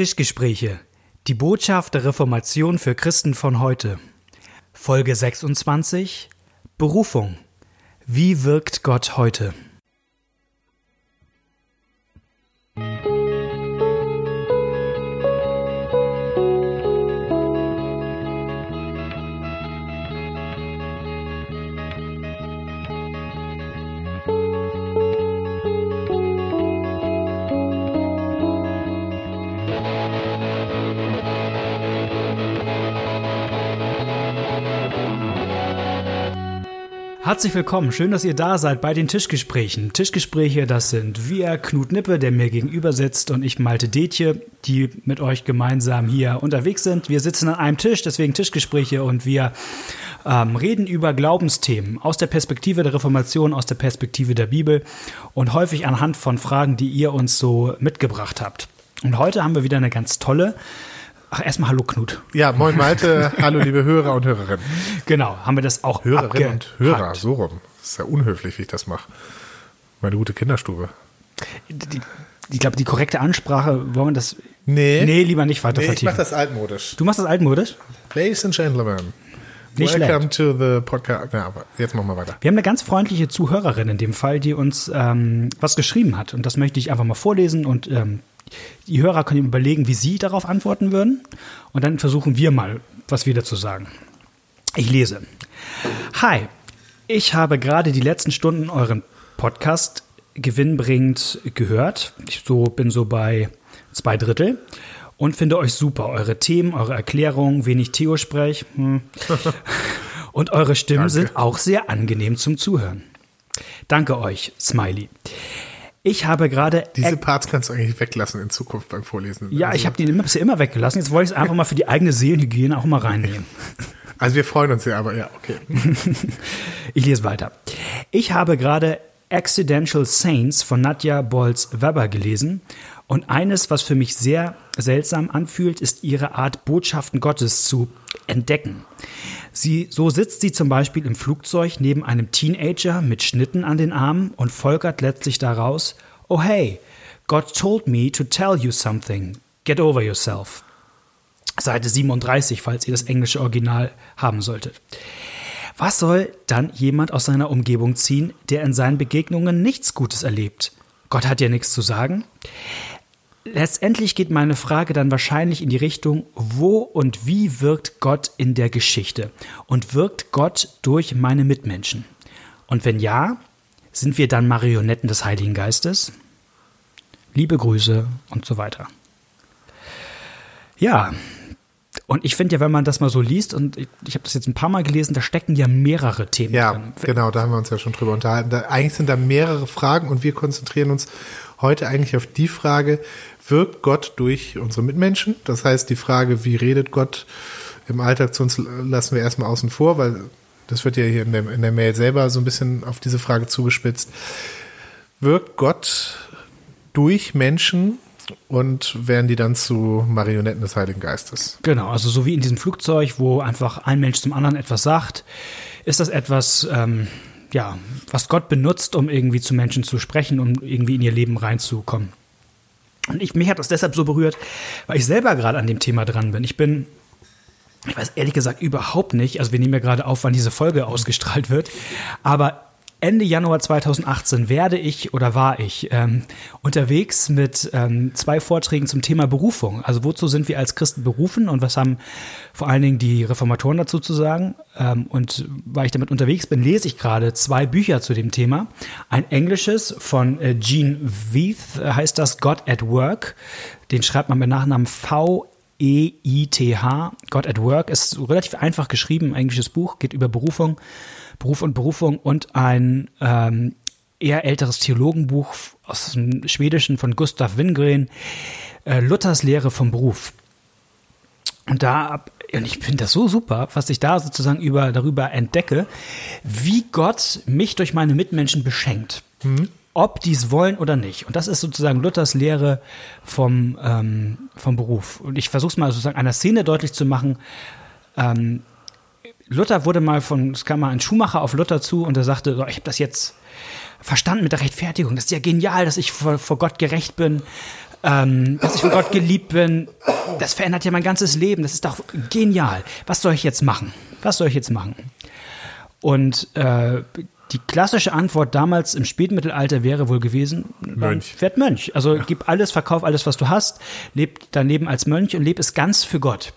Tischgespräche. Die Botschaft der Reformation für Christen von heute. Folge 26. Berufung. Wie wirkt Gott heute? Herzlich willkommen, schön, dass ihr da seid bei den Tischgesprächen. Tischgespräche, das sind wir, Knut Nippe, der mir gegenüber sitzt, und ich, Malte Detje, die mit euch gemeinsam hier unterwegs sind. Wir sitzen an einem Tisch, deswegen Tischgespräche, und wir ähm, reden über Glaubensthemen aus der Perspektive der Reformation, aus der Perspektive der Bibel und häufig anhand von Fragen, die ihr uns so mitgebracht habt. Und heute haben wir wieder eine ganz tolle Ach, erstmal Hallo Knut. Ja, moin Malte, hallo liebe Hörer und Hörerinnen. Genau, haben wir das auch Hörerinnen und Hörer, so rum. Das ist ja unhöflich, wie ich das mache. Meine gute Kinderstube. Die, ich glaube, die korrekte Ansprache, wollen wir das. Nee. Nee, lieber nicht weiter nee, vertiefen. Ich mach das altmodisch. Du machst das altmodisch? Ladies and Gentlemen. Nicht welcome schlecht. to the podcast. Ja, aber jetzt machen wir weiter. Wir haben eine ganz freundliche Zuhörerin in dem Fall, die uns ähm, was geschrieben hat. Und das möchte ich einfach mal vorlesen und ähm, die Hörer können überlegen, wie sie darauf antworten würden. Und dann versuchen wir mal, was wir dazu sagen. Ich lese. Hi, ich habe gerade die letzten Stunden euren Podcast gewinnbringend gehört. Ich so, bin so bei zwei Drittel und finde euch super. Eure Themen, eure Erklärungen, wenig Theo-Sprech hm. und eure Stimmen Danke. sind auch sehr angenehm zum Zuhören. Danke euch, Smiley. Ich habe gerade Diese Parts kannst du eigentlich weglassen in Zukunft beim Vorlesen. ja, also, ich habe die immer, bisher immer weggelassen. Jetzt wollte ich es einfach mal für die eigene Seelenhygiene auch mal reinnehmen. Also wir freuen uns sehr, aber ja, okay. Ich lese weiter. Ich habe gerade Accidental Saints von Nadja Bolz-Weber gelesen und eines, was für mich sehr seltsam anfühlt, ist ihre Art, Botschaften Gottes zu entdecken. Sie, so sitzt sie zum Beispiel im Flugzeug neben einem Teenager mit Schnitten an den Armen und folgert letztlich daraus, oh hey, God told me to tell you something. Get over yourself. Seite 37, falls ihr das englische Original haben solltet. Was soll dann jemand aus seiner Umgebung ziehen, der in seinen Begegnungen nichts Gutes erlebt? Gott hat ja nichts zu sagen. Letztendlich geht meine Frage dann wahrscheinlich in die Richtung, wo und wie wirkt Gott in der Geschichte? Und wirkt Gott durch meine Mitmenschen? Und wenn ja, sind wir dann Marionetten des Heiligen Geistes? Liebe Grüße und so weiter. Ja, und ich finde ja, wenn man das mal so liest, und ich, ich habe das jetzt ein paar Mal gelesen, da stecken ja mehrere Themen Ja, drin. genau, da haben wir uns ja schon drüber unterhalten. Da, eigentlich sind da mehrere Fragen und wir konzentrieren uns heute eigentlich auf die Frage, wirkt Gott durch unsere Mitmenschen? Das heißt, die Frage, wie redet Gott im Alltag zu uns, lassen wir erstmal außen vor, weil das wird ja hier in der, in der Mail selber so ein bisschen auf diese Frage zugespitzt. Wirkt Gott durch Menschen und werden die dann zu Marionetten des Heiligen Geistes? Genau, also so wie in diesem Flugzeug, wo einfach ein Mensch zum anderen etwas sagt, ist das etwas, ähm, ja, was Gott benutzt, um irgendwie zu Menschen zu sprechen, um irgendwie in ihr Leben reinzukommen. Und ich, mich hat das deshalb so berührt, weil ich selber gerade an dem Thema dran bin. Ich bin, ich weiß ehrlich gesagt überhaupt nicht, also wir nehmen ja gerade auf, wann diese Folge ausgestrahlt wird, aber Ende Januar 2018 werde ich oder war ich ähm, unterwegs mit ähm, zwei Vorträgen zum Thema Berufung. Also wozu sind wir als Christen berufen und was haben vor allen Dingen die Reformatoren dazu zu sagen? Ähm, und weil ich damit unterwegs bin, lese ich gerade zwei Bücher zu dem Thema. Ein englisches von äh, Gene Veith heißt das God at Work. Den schreibt man mit Nachnamen V E-I-T-H, God at Work, ist relativ einfach geschrieben, ein englisches Buch, geht über Berufung, Beruf und Berufung und ein ähm, eher älteres Theologenbuch aus dem Schwedischen von Gustav Wingren, äh, Luthers Lehre vom Beruf. Und da, und ich finde das so super, was ich da sozusagen über, darüber entdecke, wie Gott mich durch meine Mitmenschen beschenkt. Ob die es wollen oder nicht. Und das ist sozusagen Luthers Lehre vom, ähm, vom Beruf. Und ich versuche es mal sozusagen einer Szene deutlich zu machen. Ähm, Luther wurde mal von, es kam mal ein Schuhmacher auf Luther zu und er sagte, so, ich habe das jetzt verstanden mit der Rechtfertigung. Das ist ja genial, dass ich vor, vor Gott gerecht bin. ähm, dass ich von Gott geliebt bin, das verändert ja mein ganzes Leben. Das ist doch genial. Was soll ich jetzt machen? Was soll ich jetzt machen? Und äh, die klassische Antwort damals im Spätmittelalter wäre wohl gewesen, Mönch. werd Mönch. Also ja. gib alles, verkauf alles, was du hast, leb dein Leben als Mönch und leb es ganz für Gott.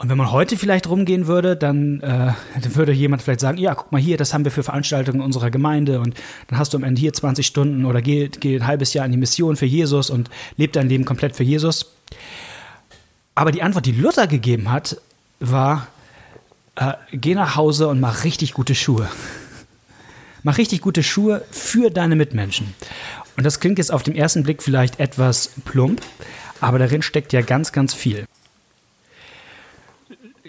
Und wenn man heute vielleicht rumgehen würde, dann, äh, würde jemand vielleicht sagen, ja, guck mal hier, das haben wir für Veranstaltungen unserer Gemeinde und dann hast du am Ende hier 20 Stunden oder geh, geh ein halbes Jahr in die Mission für Jesus und leb dein Leben komplett für Jesus. Aber die Antwort, die Luther gegeben hat, war, äh, geh nach Hause und mach richtig gute Schuhe. mach richtig gute Schuhe für deine Mitmenschen. Und das klingt jetzt auf den ersten Blick vielleicht etwas plump, aber darin steckt ja ganz, ganz viel.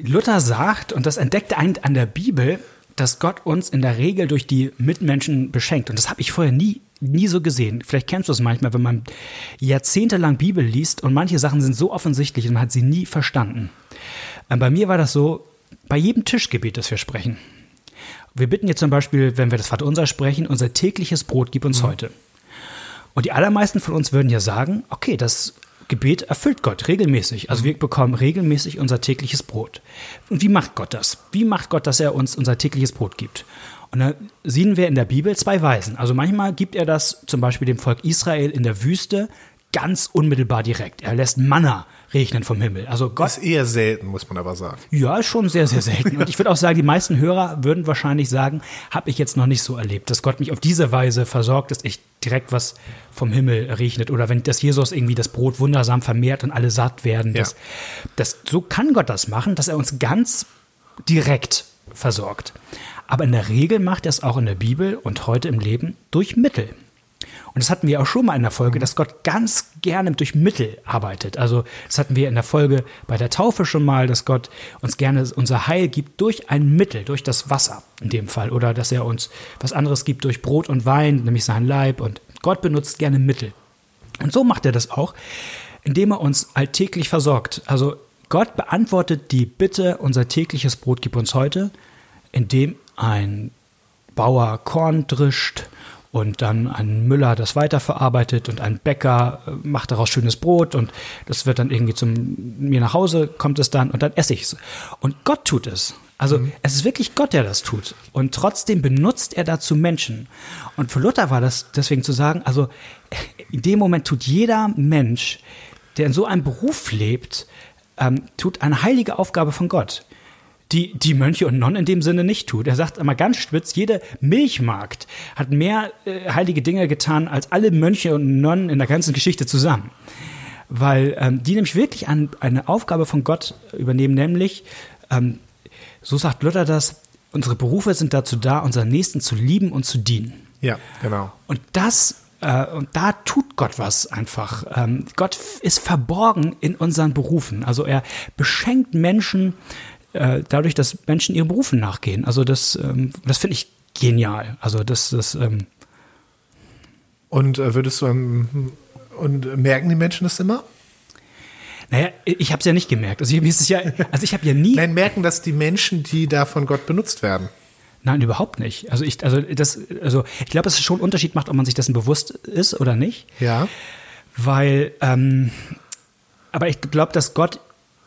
Luther sagt, und das entdeckte ein an der Bibel, dass Gott uns in der Regel durch die Mitmenschen beschenkt. Und das habe ich vorher nie, nie so gesehen. Vielleicht kennst du es manchmal, wenn man jahrzehntelang Bibel liest und manche Sachen sind so offensichtlich und man hat sie nie verstanden. Ähm, bei mir war das so, bei jedem Tischgebet, das wir sprechen. Wir bitten jetzt zum Beispiel, wenn wir das Vaterunser sprechen, unser tägliches Brot gib uns mhm. heute. Und die allermeisten von uns würden ja sagen, okay, das Gebet erfüllt Gott regelmäßig. Also wir bekommen regelmäßig unser tägliches Brot. Und wie macht Gott das? Wie macht Gott, dass er uns unser tägliches Brot gibt? Und da sehen wir in der Bibel zwei Weisen. Also manchmal gibt er das zum Beispiel dem Volk Israel in der Wüste ganz unmittelbar direkt. Er lässt Manna regnen vom Himmel. Also Gott ist eher selten, muss man aber sagen. Ja, ist schon sehr, sehr selten. Und ich würde auch sagen, die meisten Hörer würden wahrscheinlich sagen, habe ich jetzt noch nicht so erlebt, dass Gott mich auf diese Weise versorgt, dass ich direkt was vom Himmel regnet oder wenn das Jesus irgendwie das Brot wundersam vermehrt und alle satt werden. Ja. Das, das, so kann Gott das machen, dass er uns ganz direkt versorgt. Aber in der Regel macht er es auch in der Bibel und heute im Leben durch Mittel. Und das hatten wir auch schon mal in der Folge, dass Gott ganz gerne durch Mittel arbeitet. Also das hatten wir in der Folge bei der Taufe schon mal, dass Gott uns gerne unser Heil gibt durch ein Mittel, durch das Wasser in dem Fall. Oder dass er uns was anderes gibt durch Brot und Wein, nämlich sein Leib. Und Gott benutzt gerne Mittel. Und so macht er das auch, indem er uns alltäglich versorgt. Also Gott beantwortet die Bitte, unser tägliches Brot gib uns heute, indem ein Bauer Korn drischt und dann ein Müller das weiterverarbeitet und ein Bäcker äh, macht daraus schönes Brot und das wird dann irgendwie zum mir nach Hause kommt es dann und dann esse ich es. Und Gott tut es. Also mhm. es ist wirklich Gott, der das tut. Und trotzdem benutzt er dazu Menschen. Und für Luther war das deswegen zu sagen, also in dem Moment tut jeder Mensch, der in so einem Beruf lebt, ähm, tut eine heilige Aufgabe von Gott die die Mönche und Nonnen in dem Sinne nicht tut. Er sagt einmal ganz spitz, jede Milchmarkt hat mehr äh, heilige Dinge getan als alle Mönche und Nonnen in der ganzen Geschichte zusammen. Weil ähm, die nämlich wirklich an, eine Aufgabe von Gott übernehmen, nämlich, ähm, so sagt Luther das, unsere Berufe sind dazu da, unseren Nächsten zu lieben und zu dienen. Ja, genau. Und das äh, und da tut Gott was einfach. Ähm, Gott ist verborgen in unseren Berufen. Also er beschenkt Menschen äh, dadurch, dass Menschen ihren Berufen nachgehen. Also das, ähm, das finde ich genial. Also das, das ähm und äh, würdest du ähm, und merken die Menschen das immer? Naja, ich habe es ja nicht gemerkt. Also, ich, ja, also ich habe ja nie. Nein, merken das die Menschen, die da von Gott benutzt werden? Nein, überhaupt nicht. Also ich, also das, also ich glaube, dass es schon einen Unterschied macht, ob man sich dessen bewusst ist oder nicht. Ja. Weil, ähm, aber ich glaube, dass Gott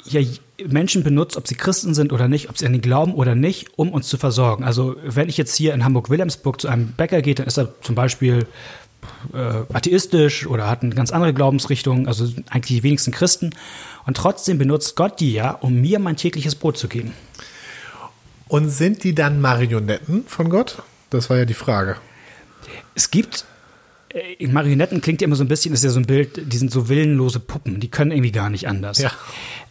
ja Menschen benutzt, ob sie Christen sind oder nicht, ob sie an ihn glauben oder nicht, um uns zu versorgen. Also wenn ich jetzt hier in Hamburg-Wilhelmsburg zu einem Bäcker gehe, dann ist er zum Beispiel äh, atheistisch oder hat eine ganz andere Glaubensrichtung, also eigentlich die wenigsten Christen. Und trotzdem benutzt Gott die ja, um mir mein tägliches Brot zu geben. Und sind die dann Marionetten von Gott? Das war ja die Frage. Es gibt Marionetten klingt ja immer so ein bisschen, ist ja so ein Bild, die sind so willenlose Puppen, die können irgendwie gar nicht anders. Ja.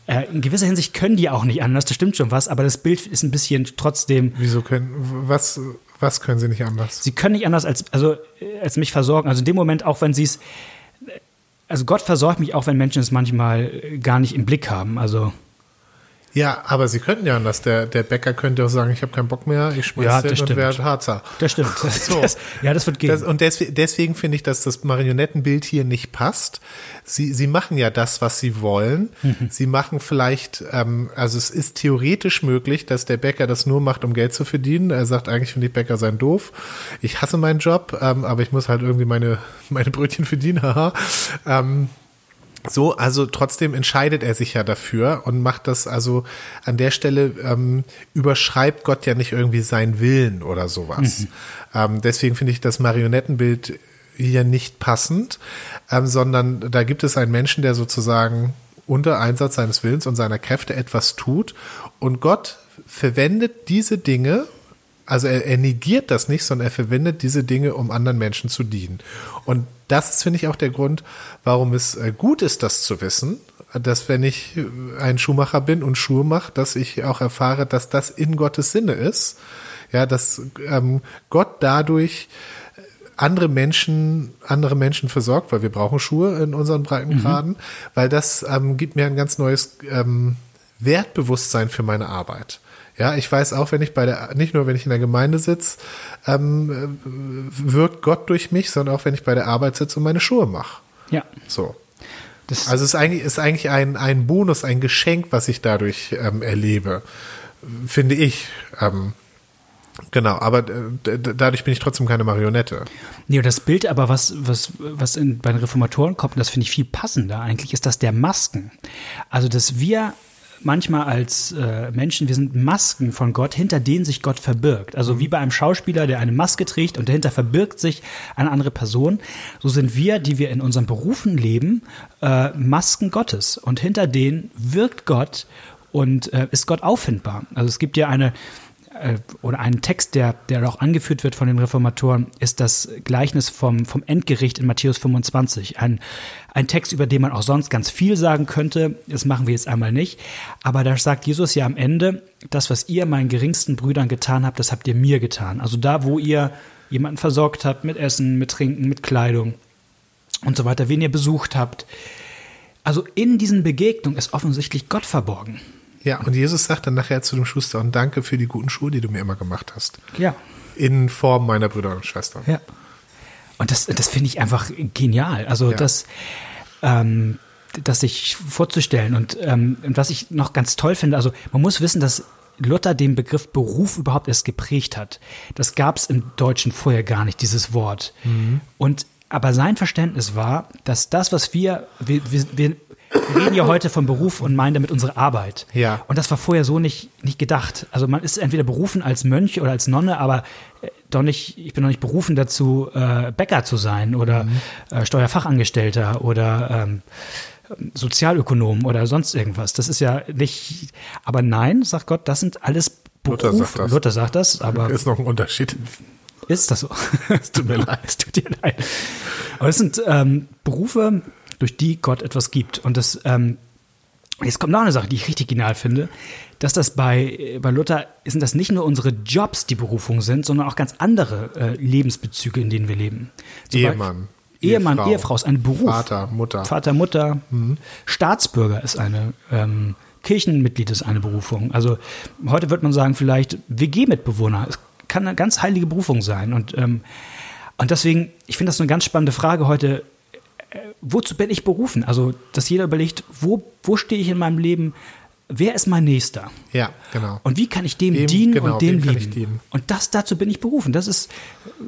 Äh, in gewisser Hinsicht können die auch nicht anders, das stimmt schon was, aber das Bild ist ein bisschen trotzdem. Wieso können, was, was können sie nicht anders? Sie können nicht anders als, also, als mich versorgen. Also in dem Moment, auch wenn sie es, also Gott versorgt mich auch, wenn Menschen es manchmal gar nicht im Blick haben. Also. Ja, aber sie könnten ja anders. Der, der Bäcker könnte auch sagen, ich habe keinen Bock mehr, ich schmeiß Ja, den das und stimmt. werde Harzer. Das stimmt. So. Das, ja, das wird gehen. Das, und deswegen, deswegen finde ich, dass das Marionettenbild hier nicht passt. Sie, sie machen ja das, was sie wollen. Mhm. Sie machen vielleicht, ähm, also es ist theoretisch möglich, dass der Bäcker das nur macht, um Geld zu verdienen. Er sagt, eigentlich finde ich Bäcker sein doof. Ich hasse meinen Job, ähm, aber ich muss halt irgendwie meine, meine Brötchen verdienen. Haha. ähm, so, also trotzdem entscheidet er sich ja dafür und macht das also an der Stelle ähm, überschreibt Gott ja nicht irgendwie seinen Willen oder sowas. Ähm, deswegen finde ich das Marionettenbild hier nicht passend, ähm, sondern da gibt es einen Menschen, der sozusagen unter Einsatz seines Willens und seiner Kräfte etwas tut und Gott verwendet diese Dinge also er, er negiert das nicht, sondern er verwendet diese Dinge, um anderen Menschen zu dienen. Und das ist, finde ich, auch der Grund, warum es äh, gut ist, das zu wissen, dass wenn ich äh, ein Schuhmacher bin und Schuhe mache, dass ich auch erfahre, dass das in Gottes Sinne ist. Ja, dass ähm, Gott dadurch äh, andere Menschen, andere Menschen versorgt, weil wir brauchen Schuhe in unseren Breitengraden, weil das ähm, gibt mir ein ganz neues ähm, Wertbewusstsein für meine Arbeit. Ja, ich weiß auch, wenn ich bei der, nicht nur wenn ich in der Gemeinde sitze, ähm, äh, wirkt Gott durch mich, sondern auch wenn ich bei der Arbeit sitze und meine Schuhe mache. ja. So. Das, Also es ist eigentlich, ist eigentlich ein, ein Bonus, ein Geschenk, was ich dadurch ähm, erlebe, finde ich. Ähm, genau, aber äh, dadurch bin ich trotzdem keine Marionette. Nee, und das Bild aber, was, was, was in, bei den Reformatoren kommt, und das finde ich viel passender eigentlich, ist das der Masken. Also, dass wir manchmal als äh, Menschen, wir sind Masken von Gott, hinter denen sich Gott verbirgt. Also wie bei einem Schauspieler, der eine Maske trägt und dahinter verbirgt sich eine andere Person. So sind wir, die wir in unseren Berufen leben, äh, Masken Gottes. Und hinter denen wirkt Gott und äh, ist Gott auffindbar. Also es gibt ja eine, äh, oder ein Text, der, der auch angeführt wird von den Reformatoren, ist das Gleichnis vom, vom Endgericht in Matthäus 25. Ein, ein Text, über den man auch sonst ganz viel sagen könnte. Das machen wir jetzt einmal nicht. Aber da sagt Jesus ja am Ende, das, was ihr meinen geringsten Brüdern getan habt, das habt ihr mir getan. Also da, wo ihr jemanden versorgt habt mit Essen, mit Trinken, mit Kleidung und so weiter, wen ihr besucht habt. Also in diesen Begegnungen ist offensichtlich Gott verborgen. Ja, und Jesus sagt dann nachher zu dem Schuster, und danke für die guten Schuhe, die du mir immer gemacht hast. Ja. In Form meiner Brüder und Schwestern. Ja. Und das, das finde ich einfach genial. Also Ja. das, ähm, das sich vorzustellen. Und, ähm, was ich noch ganz toll finde, also man muss wissen, dass Luther den Begriff Beruf überhaupt erst geprägt hat. Das gab es im Deutschen vorher gar nicht, dieses Wort. Und aber sein Verständnis war, dass das, was wir, wir, wir, wir reden ja heute vom Beruf und meinen damit unsere Arbeit. Ja. Und das war vorher so nicht, nicht gedacht. Also man ist entweder berufen als Mönch oder als Nonne, aber äh, doch nicht, ich bin noch nicht berufen dazu, äh, Bäcker zu sein oder äh, Steuerfachangestellter oder ähm, Sozialökonom oder sonst irgendwas. Das ist ja nicht, aber nein, sagt Gott, das sind alles Berufe. Luther sagt das. Luther sagt das, aber Ist noch ein Unterschied. ist das so? Es tut mir leid. Es tut dir leid. Aber es sind ähm, Berufe, durch die Gott etwas gibt. Und das, ähm, jetzt kommt noch eine Sache, die ich richtig genial finde, dass das bei, bei Luther sind das nicht nur unsere Jobs, die Berufung sind, sondern auch ganz andere äh, Lebensbezüge, in denen wir leben. Zum Ehemann, Ehemann, Ehefrau, Ehefrau ist ein Beruf. Vater, Mutter. Vater, Mutter. Staatsbürger ist eine, ähm, Kirchenmitglied ist eine Berufung. Also heute wird man sagen, vielleicht WG-Mitbewohner. Es kann eine ganz heilige Berufung sein. Und, ähm, und deswegen, ich finde das eine ganz spannende Frage heute. Wozu bin ich berufen? Also, dass jeder überlegt, wo, wo stehe ich in meinem Leben? Wer ist mein Nächster? Ja, genau. Und wie kann ich dem Wem- dienen genau, und dem kann lieben? ich dienen? Und das dazu bin ich berufen. Das ist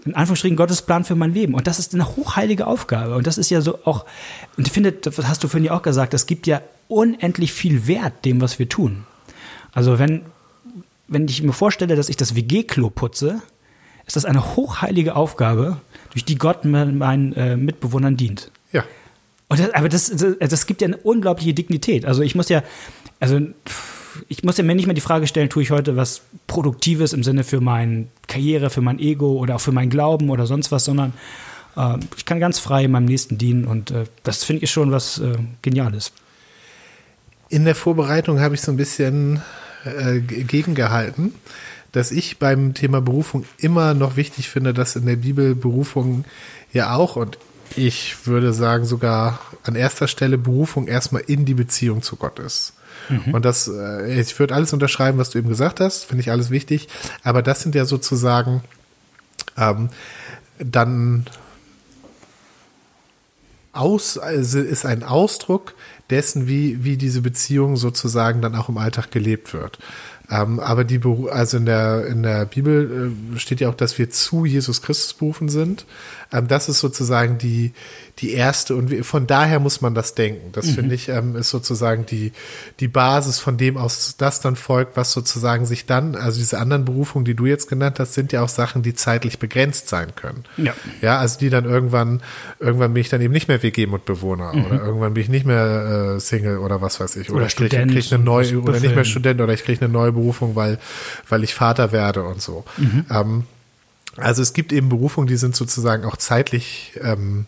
in Anführungsstrichen Gottes Plan für mein Leben. Und das ist eine hochheilige Aufgabe. Und das ist ja so auch, und ich finde, das hast du vorhin ja auch gesagt, das gibt ja unendlich viel Wert dem, was wir tun. Also wenn, wenn ich mir vorstelle, dass ich das WG-Klo putze, ist das eine hochheilige Aufgabe, durch die Gott meinen äh, Mitbewohnern dient. Ja. Das, aber das, das, das gibt ja eine unglaubliche Dignität. Also ich muss ja, also ich muss ja mir nicht mehr die Frage stellen, tue ich heute was Produktives im Sinne für meine Karriere, für mein Ego oder auch für meinen Glauben oder sonst was, sondern äh, ich kann ganz frei meinem Nächsten dienen und äh, das finde ich schon was äh, Geniales. In der Vorbereitung habe ich so ein bisschen äh, gegengehalten, dass ich beim Thema Berufung immer noch wichtig finde, dass in der Bibel Berufung ja auch und ich würde sagen sogar an erster Stelle Berufung erstmal in die Beziehung zu Gott ist. Mhm. Und das, äh, ich würde alles unterschreiben, was du eben gesagt hast, finde ich alles wichtig. Aber das sind ja sozusagen ähm, dann aus, also ist ein Ausdruck dessen, wie, wie diese Beziehung sozusagen dann auch im Alltag gelebt wird. Ähm, aber die, also in der, in der Bibel äh, steht ja auch, dass wir zu Jesus Christus berufen sind. Ähm, das ist sozusagen die, die erste und von daher muss man das denken. Das mhm. finde ich ähm, ist sozusagen die, die Basis, von dem aus das dann folgt, was sozusagen sich dann, also diese anderen Berufungen, die du jetzt genannt hast, sind ja auch Sachen, die zeitlich begrenzt sein können. Ja. Ja, also die dann irgendwann, irgendwann bin ich dann eben nicht mehr WG-Mitbewohner mhm. oder irgendwann bin ich nicht mehr äh, Single oder was weiß ich. Oder, oder ich kriege krieg eine neue, oder nicht mehr Student oder ich kriege eine neue Berufung, weil, weil ich Vater werde und so. Mhm. Ähm, also es gibt eben Berufungen, die sind sozusagen auch zeitlich ähm,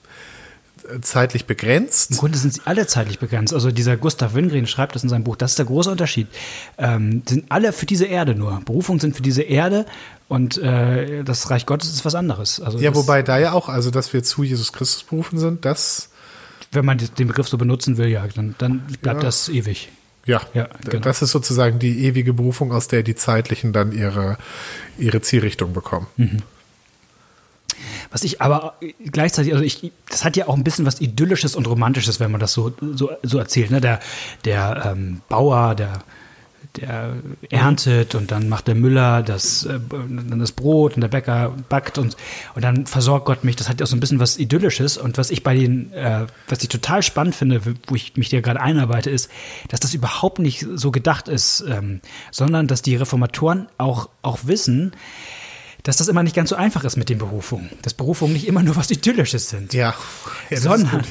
zeitlich begrenzt. Im Grunde sind sie alle zeitlich begrenzt. Also dieser Gustav Wingren schreibt das in seinem Buch, das ist der große Unterschied. Ähm, sind alle für diese Erde nur. Berufungen sind für diese Erde und äh, das Reich Gottes ist was anderes. Also ja, wobei da ja auch, also dass wir zu Jesus Christus berufen sind, das wenn man den Begriff so benutzen will, ja, dann, dann bleibt ja. das ewig. Ja, ja genau. das ist sozusagen die ewige Berufung, aus der die Zeitlichen dann ihre, ihre Zielrichtung bekommen. Mhm. Was ich aber gleichzeitig, also ich, das hat ja auch ein bisschen was Idyllisches und Romantisches, wenn man das so, so, so erzählt. Ne? Der, der ähm, Bauer, der der erntet und dann macht der Müller das, äh, dann das Brot und der Bäcker backt und, und dann versorgt Gott mich. Das hat ja auch so ein bisschen was Idyllisches. Und was ich bei den, äh, was ich total spannend finde, wo ich mich dir gerade einarbeite, ist, dass das überhaupt nicht so gedacht ist, ähm, sondern dass die Reformatoren auch, auch wissen, dass das immer nicht ganz so einfach ist mit den Berufungen. Dass Berufungen nicht immer nur was Idyllisches sind. Ja. ja sondern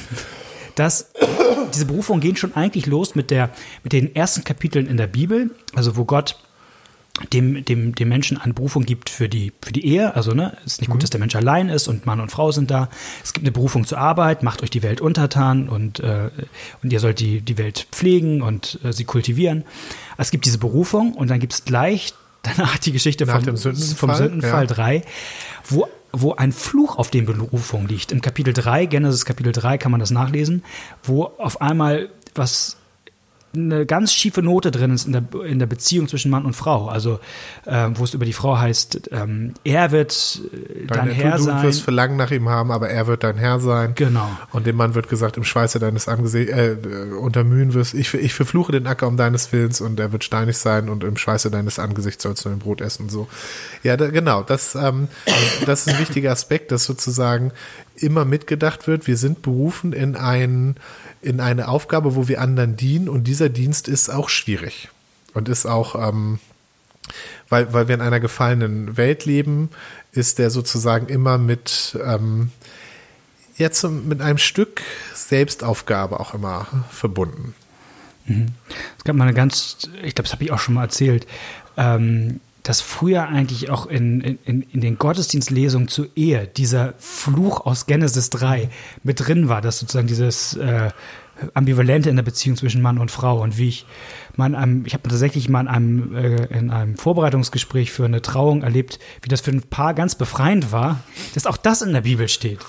dass diese Berufungen gehen schon eigentlich los mit, der, mit den ersten Kapiteln in der Bibel, also wo Gott dem, dem, dem Menschen eine Berufung gibt für die, für die Ehe. Also, ne, es ist nicht gut, mhm. dass der Mensch allein ist und Mann und Frau sind da. Es gibt eine Berufung zur Arbeit, macht euch die Welt untertan und, äh, und ihr sollt die, die Welt pflegen und äh, sie kultivieren. Es gibt diese Berufung und dann gibt es gleich danach die Geschichte vom, Sündenfall, vom Sündenfall ja. 3, wo wo ein Fluch auf den Berufungen liegt. Im Kapitel 3, Genesis Kapitel 3 kann man das nachlesen, wo auf einmal was eine ganz schiefe Note drin ist in der, in der Beziehung zwischen Mann und Frau. Also, äh, wo es über die Frau heißt, ähm, er wird äh, dein, dein Herr du, sein. Du wirst Verlangen nach ihm haben, aber er wird dein Herr sein. Genau. Und dem Mann wird gesagt, im Schweiße deines Angesichts, äh, unter Mühen wirst, ich, ich verfluche den Acker um deines Willens und er wird steinig sein und im Schweiße deines Angesichts sollst du ein Brot essen und so. Ja, da, genau, das, ähm, das ist ein wichtiger Aspekt, dass sozusagen immer mitgedacht wird, wir sind berufen in einen in eine Aufgabe, wo wir anderen dienen und dieser Dienst ist auch schwierig und ist auch, ähm, weil, weil wir in einer gefallenen Welt leben, ist der sozusagen immer mit, ähm, zum, mit einem Stück Selbstaufgabe auch immer verbunden. Mhm. Es gab mal eine ganz, ich glaube, das habe ich auch schon mal erzählt, ähm, dass früher eigentlich auch in, in, in den Gottesdienstlesungen zur Ehe dieser Fluch aus Genesis 3 mit drin war, dass sozusagen dieses äh, Ambivalente in der Beziehung zwischen Mann und Frau und wie ich mal in einem, ich habe tatsächlich mal in einem, äh, in einem Vorbereitungsgespräch für eine Trauung erlebt, wie das für ein Paar ganz befreiend war, dass auch das in der Bibel steht.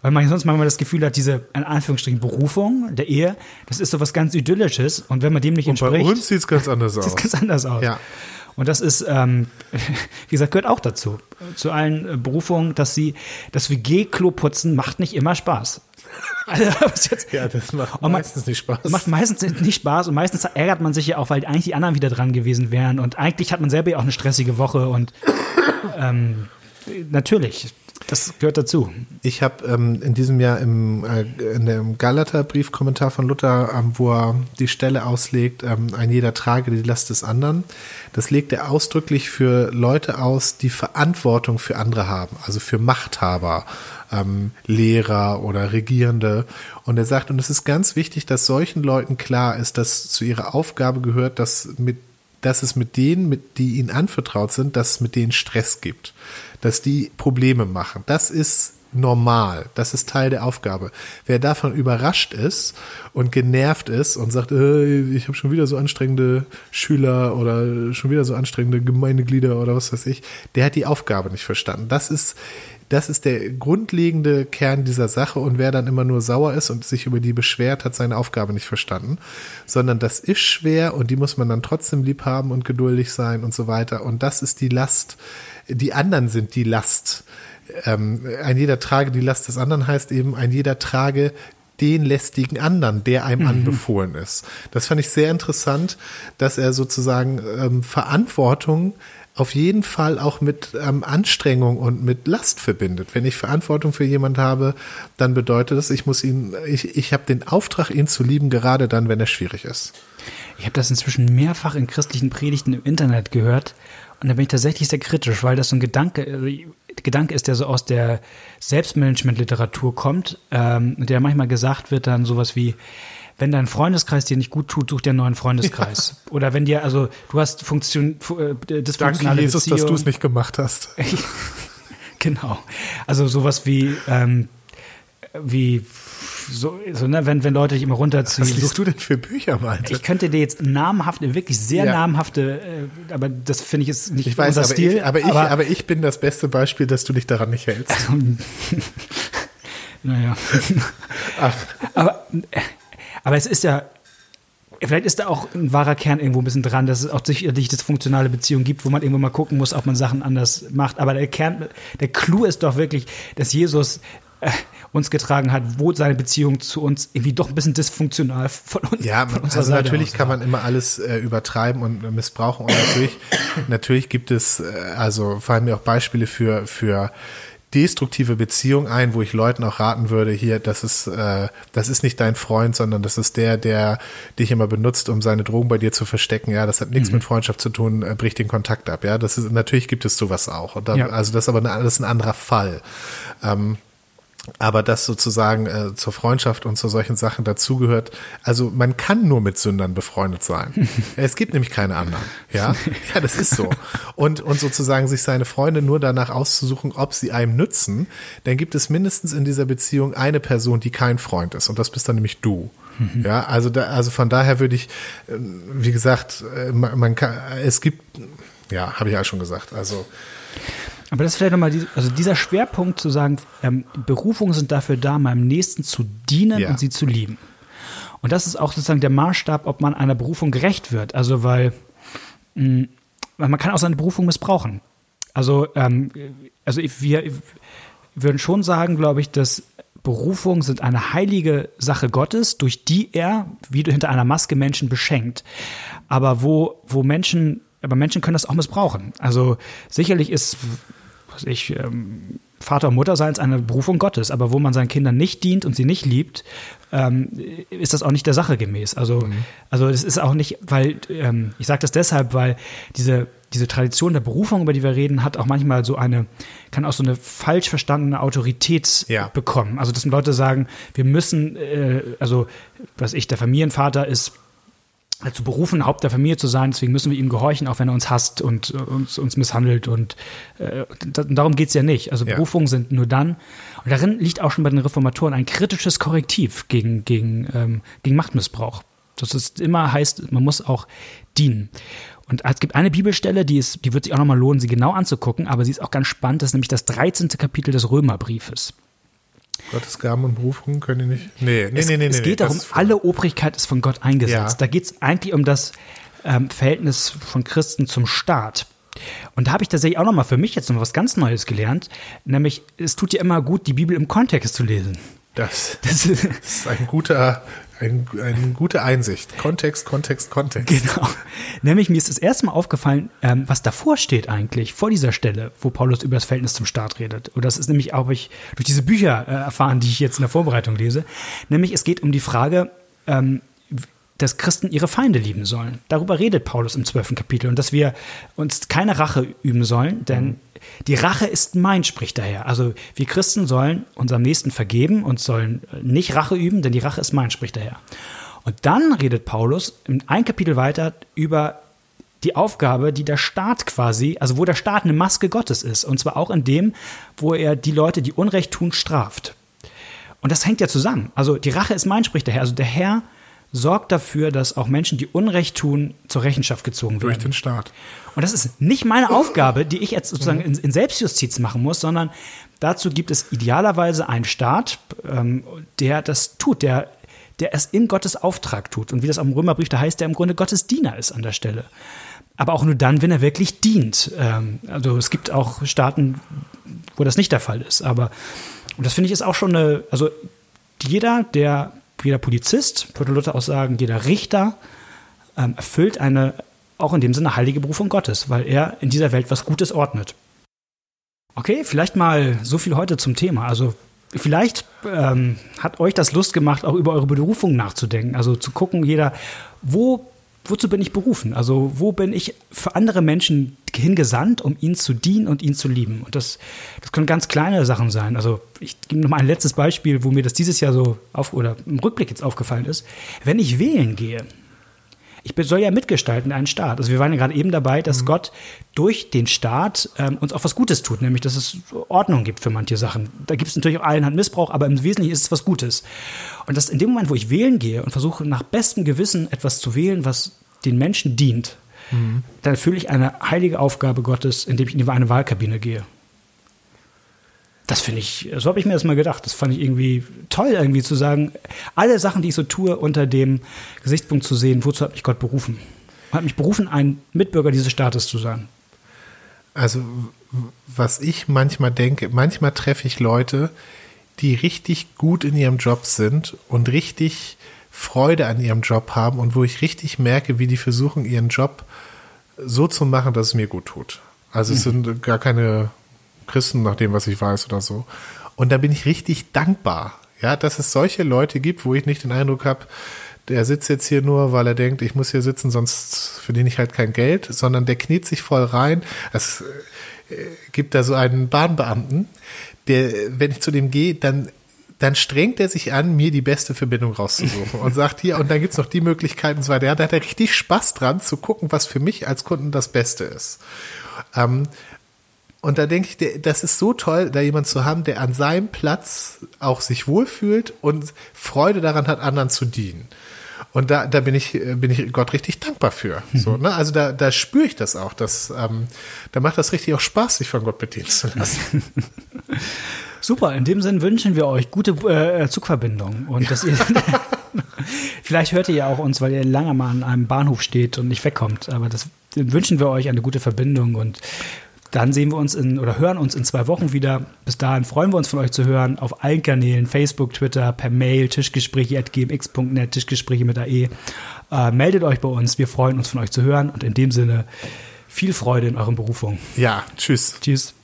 Weil man sonst manchmal das Gefühl hat, diese, in Anführungsstrichen, Berufung der Ehe, das ist so was ganz Idyllisches und wenn man dem nicht und entspricht. Bei uns sieht es ganz anders aus. Sieht ganz anders aus. Ja. Und das ist, ähm, wie gesagt, gehört auch dazu. Zu allen äh, Berufungen, dass sie, das WG-Klo putzen macht nicht immer Spaß. Also, jetzt, ja, das macht meistens nicht Spaß. Macht meistens nicht Spaß und meistens ärgert man sich ja auch, weil eigentlich die anderen wieder dran gewesen wären. Und eigentlich hat man selber ja auch eine stressige Woche und ähm, natürlich, das gehört dazu. Ich habe ähm, in diesem Jahr im, äh, in dem Galater-Briefkommentar von Luther, ähm, wo er die Stelle auslegt, ähm, ein jeder trage die Last des anderen, das legt er ausdrücklich für Leute aus, die Verantwortung für andere haben, also für Machthaber, ähm, Lehrer oder Regierende. Und er sagt, und es ist ganz wichtig, dass solchen Leuten klar ist, dass zu ihrer Aufgabe gehört, dass mit dass es mit denen, mit, die ihnen anvertraut sind, dass es mit denen Stress gibt dass die Probleme machen. Das ist normal. Das ist Teil der Aufgabe. Wer davon überrascht ist und genervt ist und sagt, äh, ich habe schon wieder so anstrengende Schüler oder schon wieder so anstrengende Gemeindeglieder oder was weiß ich, der hat die Aufgabe nicht verstanden. Das ist das ist der grundlegende Kern dieser Sache und wer dann immer nur sauer ist und sich über die beschwert, hat seine Aufgabe nicht verstanden, sondern das ist schwer und die muss man dann trotzdem lieb haben und geduldig sein und so weiter und das ist die Last. Die anderen sind die Last ähm, ein jeder trage die Last des anderen heißt eben, ein jeder trage den lästigen anderen, der einem mhm. anbefohlen ist. Das fand ich sehr interessant, dass er sozusagen ähm, Verantwortung auf jeden Fall auch mit ähm, Anstrengung und mit Last verbindet. Wenn ich Verantwortung für jemand habe, dann bedeutet das, ich muss ihn, ich, ich habe den Auftrag, ihn zu lieben, gerade dann, wenn er schwierig ist. Ich habe das inzwischen mehrfach in christlichen Predigten im Internet gehört und da bin ich tatsächlich sehr kritisch, weil das so ein Gedanke, also Gedanke ist, der so aus der Selbstmanagement-Literatur kommt ähm, der manchmal gesagt wird dann sowas wie, wenn dein Freundeskreis dir nicht gut tut, such dir einen neuen Freundeskreis. Ja. Oder wenn dir, also du hast Funktion, äh, Danke, Jesus, Beziehung. dass du es nicht gemacht hast. genau. Also sowas wie, ähm, wie so, so ne, wenn, wenn Leute dich immer runterziehen. Was liest du denn für Bücher, Malte? Ich könnte dir jetzt namhafte, wirklich sehr ja. namhafte, äh, aber das finde ich jetzt nicht ich weiß, unser aber Stil. Ich, aber, ich, aber, aber ich bin das beste Beispiel, dass du dich daran nicht hältst. naja. Ach. Aber, aber es ist ja, Vielleicht ist da auch ein wahrer Kern irgendwo ein bisschen dran, dass es auch sicherlich das funktionale Beziehungen gibt, wo man irgendwo mal gucken muss, ob man Sachen anders macht. Aber der Kern, der Clou ist doch wirklich, dass Jesus äh, uns getragen hat, wo seine Beziehung zu uns irgendwie doch ein bisschen dysfunktional von uns. Ja, von also Seite natürlich kann man immer alles äh, übertreiben und missbrauchen und natürlich, natürlich gibt es, äh, also fallen mir auch Beispiele für, für destruktive Beziehung ein, wo ich Leuten auch raten würde, hier, das ist, äh, das ist nicht dein Freund, sondern das ist der, der dich immer benutzt, um seine Drogen bei dir zu verstecken. Ja, das hat nichts mhm. mit Freundschaft zu tun, äh, bricht den Kontakt ab. Ja, das ist, natürlich gibt es sowas auch. Und dann, ja. Also das ist aber eine, das ist ein anderer Fall. Ähm, aber das sozusagen äh, zur Freundschaft und zu solchen Sachen dazugehört. Also man kann nur mit Sündern befreundet sein. es gibt nämlich keine anderen. Ja, ja, das ist so. Und und sozusagen sich seine Freunde nur danach auszusuchen, ob sie einem nützen, dann gibt es mindestens in dieser Beziehung eine Person, die kein Freund ist, und das bist dann nämlich du. Mhm. Ja, also da, also von daher würde ich, äh, wie gesagt, äh, man, man kann, es gibt, ja, habe ich ja schon gesagt. Also aber das ist vielleicht nochmal, die, also dieser Schwerpunkt zu sagen, ähm, Berufungen sind dafür da, meinem Nächsten zu dienen ja. und sie zu lieben. Und das ist auch sozusagen der Maßstab, ob man einer Berufung gerecht wird. Also, weil, mh, weil man kann auch seine Berufung missbrauchen. Also, ähm, also wir würden schon sagen, glaube ich, dass Berufungen sind eine heilige Sache Gottes, durch die er, wie hinter einer Maske, Menschen beschenkt. Aber wo, wo Menschen, aber Menschen können das auch missbrauchen. Also sicherlich ist was ich, ähm, Vater und Mutter sein ist eine Berufung Gottes, aber wo man seinen Kindern nicht dient und sie nicht liebt, ähm, ist das auch nicht der Sache gemäß. Also, mhm. also es ist auch nicht, weil, ähm, ich sage das deshalb, weil diese, diese Tradition der Berufung, über die wir reden, hat auch manchmal so eine, kann auch so eine falsch verstandene Autorität ja. bekommen. Also, dass Leute sagen, wir müssen, äh, also, was ich, der Familienvater ist dazu berufen, Haupt der Familie zu sein. Deswegen müssen wir ihm gehorchen, auch wenn er uns hasst und äh, uns, uns misshandelt. Und äh, darum geht's ja nicht. Also ja. Berufungen sind nur dann. Und darin liegt auch schon bei den Reformatoren ein kritisches Korrektiv gegen, gegen, ähm, gegen Machtmissbrauch. Das ist immer heißt, man muss auch dienen. Und es gibt eine Bibelstelle, die, ist, die wird sich auch nochmal lohnen, sie genau anzugucken, aber sie ist auch ganz spannend. Das ist nämlich das 13. Kapitel des Römerbriefes. Gottes Gaben und Berufungen können die nicht. Nee, nee, es, nee, nee. Es geht nee, darum, alle Obrigkeit ist von Gott eingesetzt. Ja. Da geht es eigentlich um das ähm, Verhältnis von Christen zum Staat. Und da habe ich tatsächlich auch nochmal für mich jetzt noch was ganz Neues gelernt, nämlich es tut ja immer gut, die Bibel im Kontext zu lesen. Das, das ist ein guter, ein, eine gute Einsicht. Kontext, Kontext, Kontext. Genau. Nämlich mir ist das erste Mal aufgefallen, ähm, was davor steht eigentlich, vor dieser Stelle, wo Paulus über das Verhältnis zum Staat redet. Und das ist nämlich auch ich durch diese Bücher äh, erfahren, die ich jetzt in der Vorbereitung lese. Nämlich es geht um die Frage, ähm, dass Christen ihre Feinde lieben sollen. Darüber redet Paulus im zwölften Kapitel und dass wir uns keine Rache üben sollen, denn mhm. die Rache ist mein, spricht daher. Also wir Christen sollen unserem Nächsten vergeben und sollen nicht Rache üben, denn die Rache ist mein, spricht daher. Und dann redet Paulus ein Kapitel weiter über die Aufgabe, die der Staat quasi, also wo der Staat eine Maske Gottes ist. Und zwar auch in dem, wo er die Leute, die Unrecht tun, straft. Und das hängt ja zusammen. Also die Rache ist mein, spricht der Herr. Also der Herr sorgt dafür, dass auch Menschen, die Unrecht tun, zur Rechenschaft gezogen werden. Durch den Staat. Und das ist nicht meine Aufgabe, die ich jetzt sozusagen in, in Selbstjustiz machen muss, sondern dazu gibt es idealerweise einen Staat, ähm, der das tut, der, der es in Gottes Auftrag tut. Und wie das am Römerbrief da heißt, der im Grunde Gottes Diener ist an der Stelle. Aber auch nur dann, wenn er wirklich dient. Ähm, also es gibt auch Staaten, wo das nicht der Fall ist. Aber und das finde ich ist auch schon eine, also jeder, der, jeder Polizist, würde Luther auch sagen, jeder Richter ähm, erfüllt eine, auch in dem Sinne, heilige Berufung Gottes, weil er in dieser Welt was Gutes ordnet. Okay, vielleicht mal so viel heute zum Thema. Also vielleicht ähm, hat euch das Lust gemacht, auch über eure Berufung nachzudenken. Also zu gucken, jeder, wo wozu bin ich berufen? Also wo bin ich für andere Menschen hingesandt, um ihnen zu dienen und ihnen zu lieben? Und das, das können ganz kleine Sachen sein. Also ich gebe noch mal ein letztes Beispiel, wo mir das dieses Jahr so auf oder im Rückblick jetzt aufgefallen ist. Wenn ich wählen gehe, ich soll ja mitgestalten einen Staat. Also wir waren ja gerade eben dabei, dass mhm. Gott durch den Staat ähm, uns auch was Gutes tut, nämlich dass es Ordnung gibt für manche Sachen. Da gibt es natürlich auch allen Hand Missbrauch, aber im Wesentlichen ist es was Gutes. Und dass in dem Moment, wo ich wählen gehe und versuche nach bestem Gewissen etwas zu wählen, was den Menschen dient, mhm. dann erfülle ich eine heilige Aufgabe Gottes, indem ich in eine Wahlkabine gehe. Das finde ich, so habe ich mir das mal gedacht. Das fand ich irgendwie toll, irgendwie zu sagen, alle Sachen, die ich so tue, unter dem Gesichtspunkt zu sehen, wozu hat mich Gott berufen? Hat mich berufen, ein Mitbürger dieses Staates zu sein. Also, was ich manchmal denke, manchmal treffe ich Leute, die richtig gut in ihrem Job sind und richtig Freude an ihrem Job haben und wo ich richtig merke, wie die versuchen, ihren Job so zu machen, dass es mir gut tut. Also es mhm. sind gar keine Christen, nach dem, was ich weiß oder so. Und da bin ich richtig dankbar, ja, dass es solche Leute gibt, wo ich nicht den Eindruck habe, der sitzt jetzt hier nur, weil er denkt, ich muss hier sitzen, sonst verdiene ich halt kein Geld, sondern der kniet sich voll rein. Es äh, gibt da so einen Bahnbeamten, der, wenn ich zu dem gehe, dann dann strengt er sich an, mir die beste Verbindung rauszusuchen und sagt hier, und dann gibt's noch die Möglichkeiten und so weiter. Ja, da hat er richtig Spaß dran, zu gucken, was für mich als Kunden das Beste ist. Ähm, und da denke ich, das ist so toll, da jemand zu haben, der an seinem Platz auch sich wohlfühlt und Freude daran hat, anderen zu dienen. Und da, da bin ich, bin ich Gott richtig dankbar für. Mhm. So, ne? Also da, da spüre ich das auch. Dass, ähm, da macht das richtig auch Spaß, sich von Gott bedienen zu lassen. Super, in dem Sinn wünschen wir euch gute äh, Zugverbindung und dass ihr vielleicht hört ihr ja auch uns, weil ihr lange mal an einem Bahnhof steht und nicht wegkommt. Aber das wünschen wir euch eine gute Verbindung und dann sehen wir uns in oder hören uns in zwei Wochen wieder. Bis dahin freuen wir uns von euch zu hören auf allen Kanälen, Facebook, Twitter, per Mail, tischgespräche.gmx.net, Tischgespräche mit AE. Äh, meldet euch bei uns, wir freuen uns von euch zu hören und in dem Sinne viel Freude in euren Berufungen. Ja, tschüss. Tschüss.